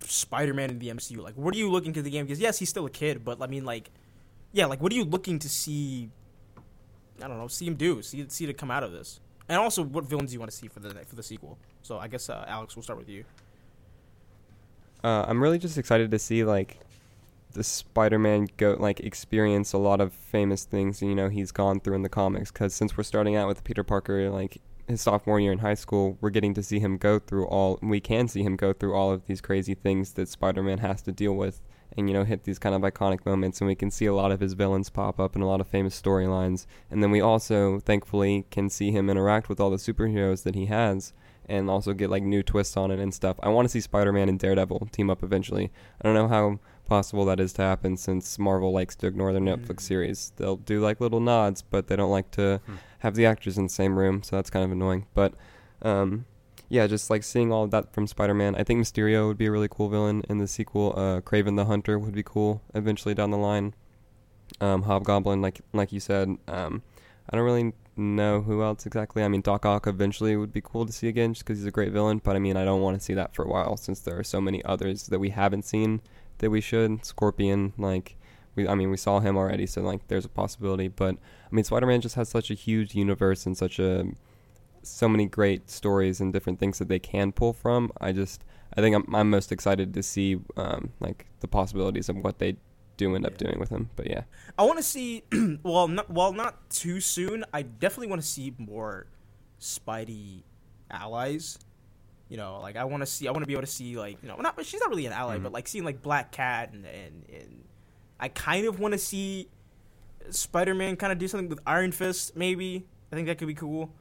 Spider-Man in the MCU? Like, what are you looking to the game? Because yes, he's still a kid, but I mean, like, yeah, like, what are you looking to see? I don't know, see him do, see see to come out of this, and also what villains do you want to see for the for the sequel? So I guess uh, Alex, we'll start with you. uh, I'm really just excited to see like the Spider-Man go like experience a lot of famous things you know he's gone through in the comics. Because since we're starting out with Peter Parker, like his sophomore year in high school, we're getting to see him go through all. We can see him go through all of these crazy things that Spider-Man has to deal with. And you know, hit these kind of iconic moments, and we can see a lot of his villains pop up in a lot of famous storylines. And then we also, thankfully, can see him interact with all the superheroes that he has, and also get like new twists on it and stuff. I want to see Spider-Man and Daredevil team up eventually. I don't know how possible that is to happen since Marvel likes to ignore their Netflix Mm. series. They'll do like little nods, but they don't like to Hmm. have the actors in the same room, so that's kind of annoying. But um, yeah, just like seeing all that from Spider-Man. I think Mysterio would be a really cool villain in the sequel. Uh, Kraven the Hunter would be cool eventually down the line. Um, Hobgoblin, like like you said. Um, I don't really know who else exactly. I mean, Doc Ock eventually would be cool to see again, just because he's a great villain. But I mean, I don't want to see that for a while, since there are so many others that we haven't seen that we should. Scorpion, like we, I mean, we saw him already, so like there's a possibility. But I mean, Spider-Man just has such a huge universe and such a so many great stories and different things that they can pull from. I just, I think I'm, I'm most excited to see um, like the possibilities of what they do end up Yeah. doing with him. But yeah, I want to see, [clears throat] well, not, well, not too soon. I definitely want to see more Spidey allies. You know, like I want to see, I want to be able to see, like, you know, not she's not really an ally, Mhm. but like seeing like Black Cat and and, and I kind of want to see Spider Man kind of do something with Iron Fist. Maybe I think that could be cool.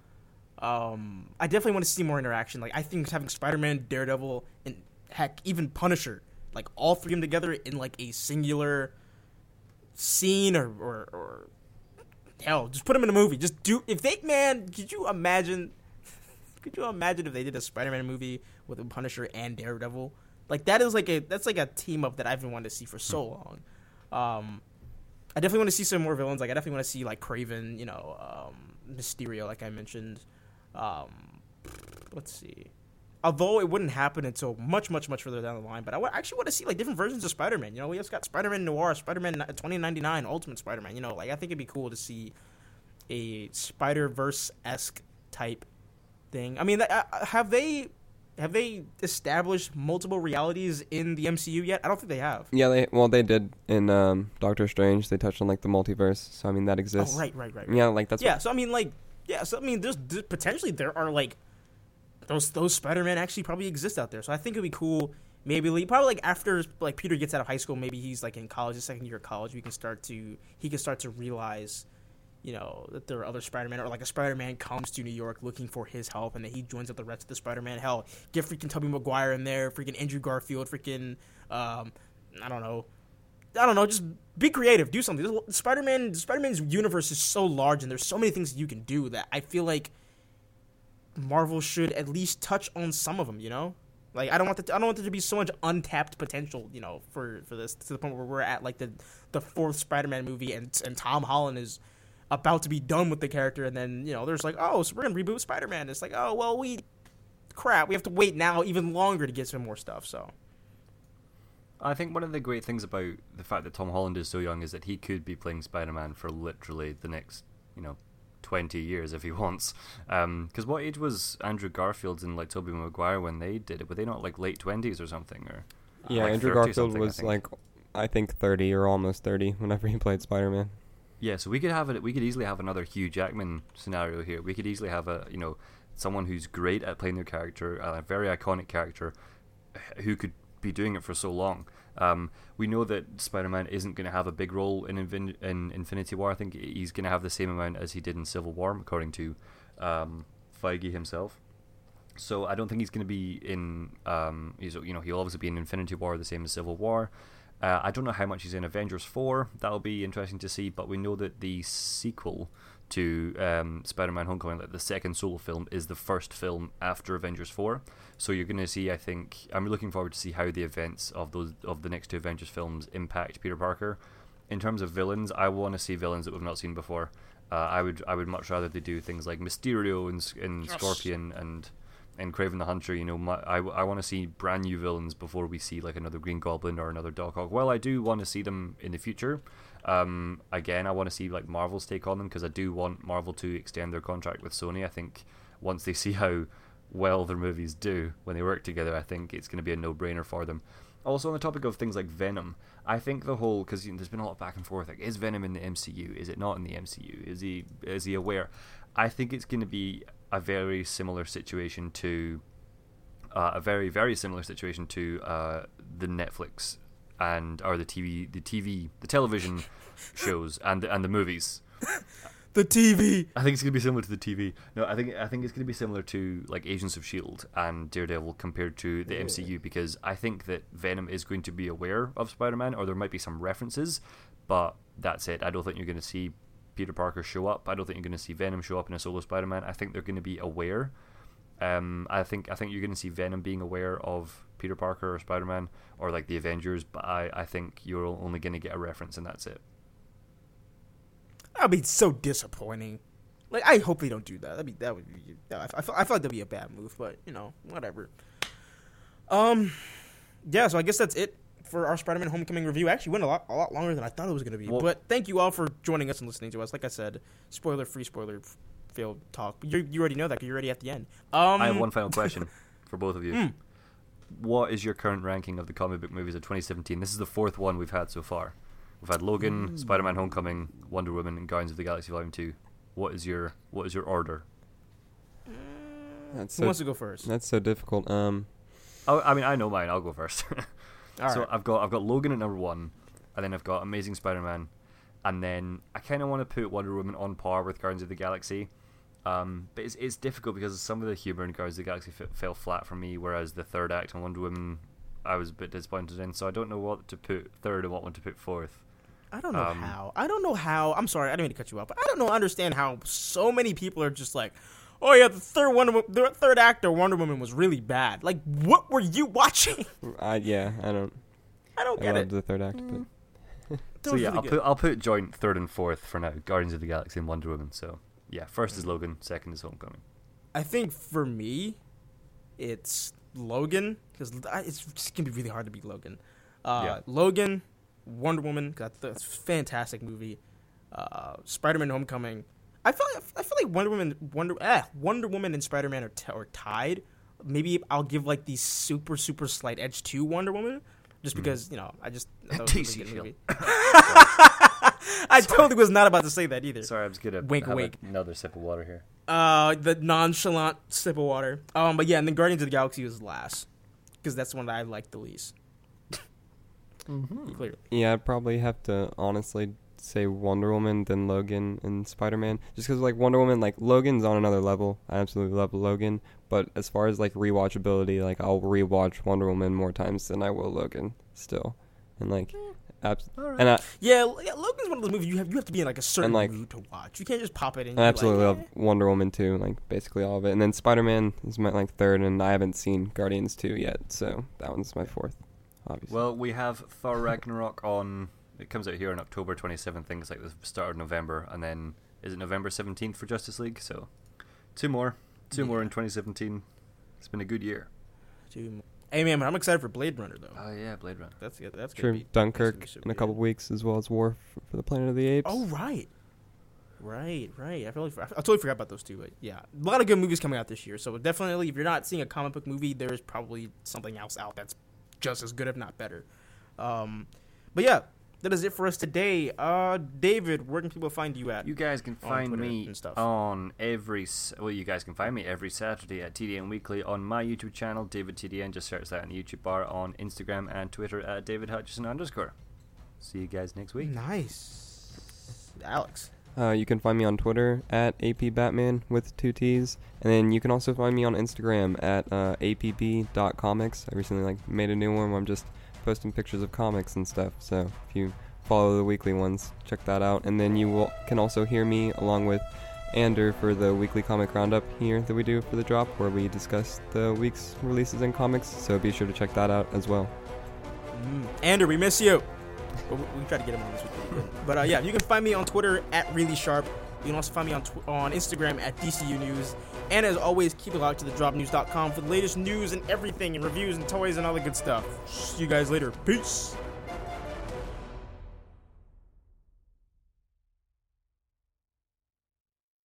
Um, I definitely want to see more interaction. Like I think having Spider Man, Daredevil, and heck, even Punisher, like all three of them together in like a singular scene or, or, or hell, just put them in a movie. Just do if they man, could you imagine? [laughs] Could you imagine if they did a Spider-Man movie with a Punisher and Daredevil? Like that is like a that's like a team up that I've been wanting to see for so long. Um, I definitely want to see some more villains. Like I definitely want to see like Kraven, you know, um, Mysterio, like I mentioned. Um, let's see. Although it wouldn't happen until much, much, much further down the line, but I actually want to see like different versions of Spider-Man. You know, we just got Spider-Man Noir, Spider-Man 2099, Ultimate Spider-Man. You know, like I think it'd be cool to see a Spider-Verse esque type thing. I mean, uh, have they have they established multiple realities in the MCU yet? I don't think they have. yeah. They well, they did in um, Doctor Strange. They touched on like the multiverse, so I mean that exists. Oh, right, right, right. Yeah, like that's yeah, so I mean, like, yeah, so I mean, there's, there's potentially there are like those those Spider Man actually probably exist out there. So I think it'd be cool. Maybe like, probably like after like Peter gets out of high school, maybe he's like in college, his second year of college. We can start to he can start to realize, you know, that there are other Spider-Man, or like a Spider-Man comes to New York looking for his help, and then he joins up the rest of the Spider-Man. Hell, get freaking Tobey Maguire in there, freaking Andrew Garfield, freaking, um, I don't know, I don't know, just be creative, do something. Spider-Man, Spider-Man's universe is so large, and there's so many things you can do that I feel like Marvel should at least touch on some of them. You know, like I don't want the, I don't want there to be so much untapped potential. You know, for for this to the point where we're at like the the fourth Spider-Man movie, and and Tom Holland is about to be done with the character, and then you know there's like, oh, so we're gonna reboot Spider-Man. It's like, oh well, we crap, we have to wait now even longer to get some more stuff. So. I think one of the great things about the fact that Tom Holland is so young is that he could be playing Spider-Man for literally the next, you know, twenty years if he [laughs] wants. Because um, what age was Andrew Garfield and like Tobey Maguire when they did it? Were they not like late twenties or something? Or yeah, like Andrew Garfield was I like I think thirty or almost thirty whenever he played Spider-Man. Yeah, so we could have it. We could easily have another Hugh Jackman scenario here. We could easily have a you know someone who's great at playing their character, a very iconic character, who could be doing it for so long. Um, we know that Spider-Man isn't going to have a big role in, Invin- in Infinity War. I think he's going to have the same amount as he did in Civil War, according to um, Feige himself. So I don't think he's going to be in. Um, he's, you know, he'll obviously be in Infinity War, the same as Civil War. Uh, I don't know how much he's in Avengers 4. That'll be interesting to see. But we know that the sequel to um, Spider-Man: Homecoming, like the second solo film, is the first film after Avengers 4. So you're going to see. I think I'm looking forward to see how the events of those of the next two Avengers films impact Peter Parker. In terms of villains, I want to see villains that we've not seen before. Uh, I would I would much rather they do things like Mysterio and, and yes. Scorpion and and Kraven the Hunter, you know, my, I, I want to see brand new villains before we see like another Green Goblin or another Doc Ock. Well, I do want to see them in the future. Um, again, I want to see like Marvel's take on them because I do want Marvel to extend their contract with Sony. I think once they [laughs] see how well their movies do when they work together, I think it's going to be a no-brainer for them. Also, on the topic of things like Venom, I think the whole because you know, there's been a lot of back and forth. Like, is Venom in the MCU? Is it not in the MCU? Is he is he aware? I think it's going to be a very similar situation to uh, a very very similar situation to uh, the Netflix and or the TV the TV the television shows and and the movies. the TV. I think it's gonna be similar to the TV. No, I think I think it's gonna be similar to like Agents of Shield and Daredevil compared to the MCU because I think that Venom is going to be aware of Spider-Man or there might be some references, but that's it. I don't think you're gonna see Peter Parker show up. I don't think you're going to see Venom show up in a solo Spider-Man. I think they're going to be aware. Um, I think I think you're going to see Venom being aware of Peter Parker or Spider-Man or like the Avengers, but I, I think you're only going to get a reference and that's it. That'd be so disappointing. Like I hope they don't do that. That'd be that would be. I, I, feel, I like that'd be a bad move, but you know whatever. Um, yeah. So I guess that's it for our Spider-Man Homecoming review. Actually, went a lot a lot longer than I thought it was going to be. Well, but thank you all for joining us and listening to us. Like I said, spoiler free, spoiler field talk. You you already know that because you're already at the end. Um, I have one final [laughs] question for both of you. Mm. What is your current ranking of the comic book movies of 2017? This is the fourth one we've had so far. We've had Logan, mm. Spider-Man: Homecoming, Wonder Woman, and Guardians of the Galaxy Volume Two. What is your what is your order? That's Who so, wants to go first? That's so difficult. Um, oh, I mean, I know mine. I'll go first. [laughs] All so right. I've got I've got Logan at number one, and then I've got Amazing Spider-Man, and then I kind of want to put Wonder Woman on par with Guardians of the Galaxy. Um, but it's, it's difficult because some of the humor in Guardians of the Galaxy f- fell flat for me, whereas the third act on Wonder Woman I was a bit disappointed in. So I don't know what to put third and what one to put fourth. I don't know um, how. I don't know how. I'm sorry, I didn't mean to cut you off, but I don't know. Understand how so many people are just like, oh yeah, the third Wonder the third actor Wonder Woman was really bad. Like, what were you [laughs] watching? Uh, yeah, I don't. I don't I get it. the third act, mm. [laughs] but. so yeah, I'll put I'll put joint third and fourth for now. Guardians of the Galaxy and Wonder Woman. So yeah, first is Logan, second is Homecoming. I think for me, it's Logan because it's just gonna be really hard to beat Logan. Uh, yeah. Logan, Wonder Woman, that's a fantastic movie. Uh, Spider-Man: Homecoming, I feel like, I feel like Wonder Woman, Wonder, eh, Wonder Woman and Spider Man are, t- are tied. Maybe I'll give like the super super slight edge to Wonder Woman, just hmm. because mm. you know I just [laughs] that was a really movie. [laughs] [laughs] [laughs] I totally was not about to say that either. Sorry, I was gonna wink wink. Another sip of water here. Uh, the nonchalant sip of water. Um, but yeah, and then Guardians of the Galaxy was last because that's the one that I liked the least. [laughs] mm-hmm. Clearly. Yeah, I'd probably have to honestly say Wonder Woman than Logan and Spider Man, just because like Wonder Woman, like Logan's on another level. I absolutely love Logan, but as far as like rewatchability, like I'll rewatch Wonder Woman more times than I will Logan still, and like, abs- and I, Yeah, L- yeah, Logan's one of those movies you have you have to be in like a certain like- mood to watch. You can't just pop it in. I absolutely like, love "Eh." Wonder Woman too, like basically all of it, and then Spider Man is my like third, and I haven't seen Guardians two yet, so that one's my fourth, obviously. Well, we have Thor Ragnarok on. It comes out here on October 27th. Things like the start of November, and then is it November 17th for Justice League? So two more, two more in 2017. It's been a good year. Dude. Hey man, I'm excited for Blade Runner though. Oh yeah, Blade Runner. That's that's gonna be Dunkirk that's in a couple good. weeks, as well as War f- for the Planet of the Apes. Oh right, right, right. I really, I totally forgot about those two. But yeah, a lot of good movies coming out this year. So definitely, if you're not seeing a comic book movie, there's probably something else out that's just as good, if not better. Um, but yeah, that is it for us today. Uh, David, where can people find you at? You guys can find me stuff. on every. Well, you guys can find me every Saturday at TDN Weekly on my YouTube channel, David TDN. Just search that in the YouTube bar on Instagram and Twitter at David Hutchison underscore. See you guys next week. Nice, Alex. Uh, you can find me on Twitter at APBatman with two T's, and then you can also find me on Instagram at uh, APB.comics. I recently like made a new one where I'm just posting pictures of comics and stuff. So if you follow the weekly ones, check that out. And then you will can also hear me along with Ander for the weekly comic roundup here that we do for the drop, where we discuss the week's releases and comics. So be sure to check that out as well. Mm. Andrew, we miss you. But we, we to get him on this week. But uh, yeah, you can find me on Twitter at really sharp. You can also find me on tw- on Instagram at DCU News. And as always, keep it locked to the dropnews.com for the latest news and everything and reviews and toys and all the good stuff. See you guys later. Peace.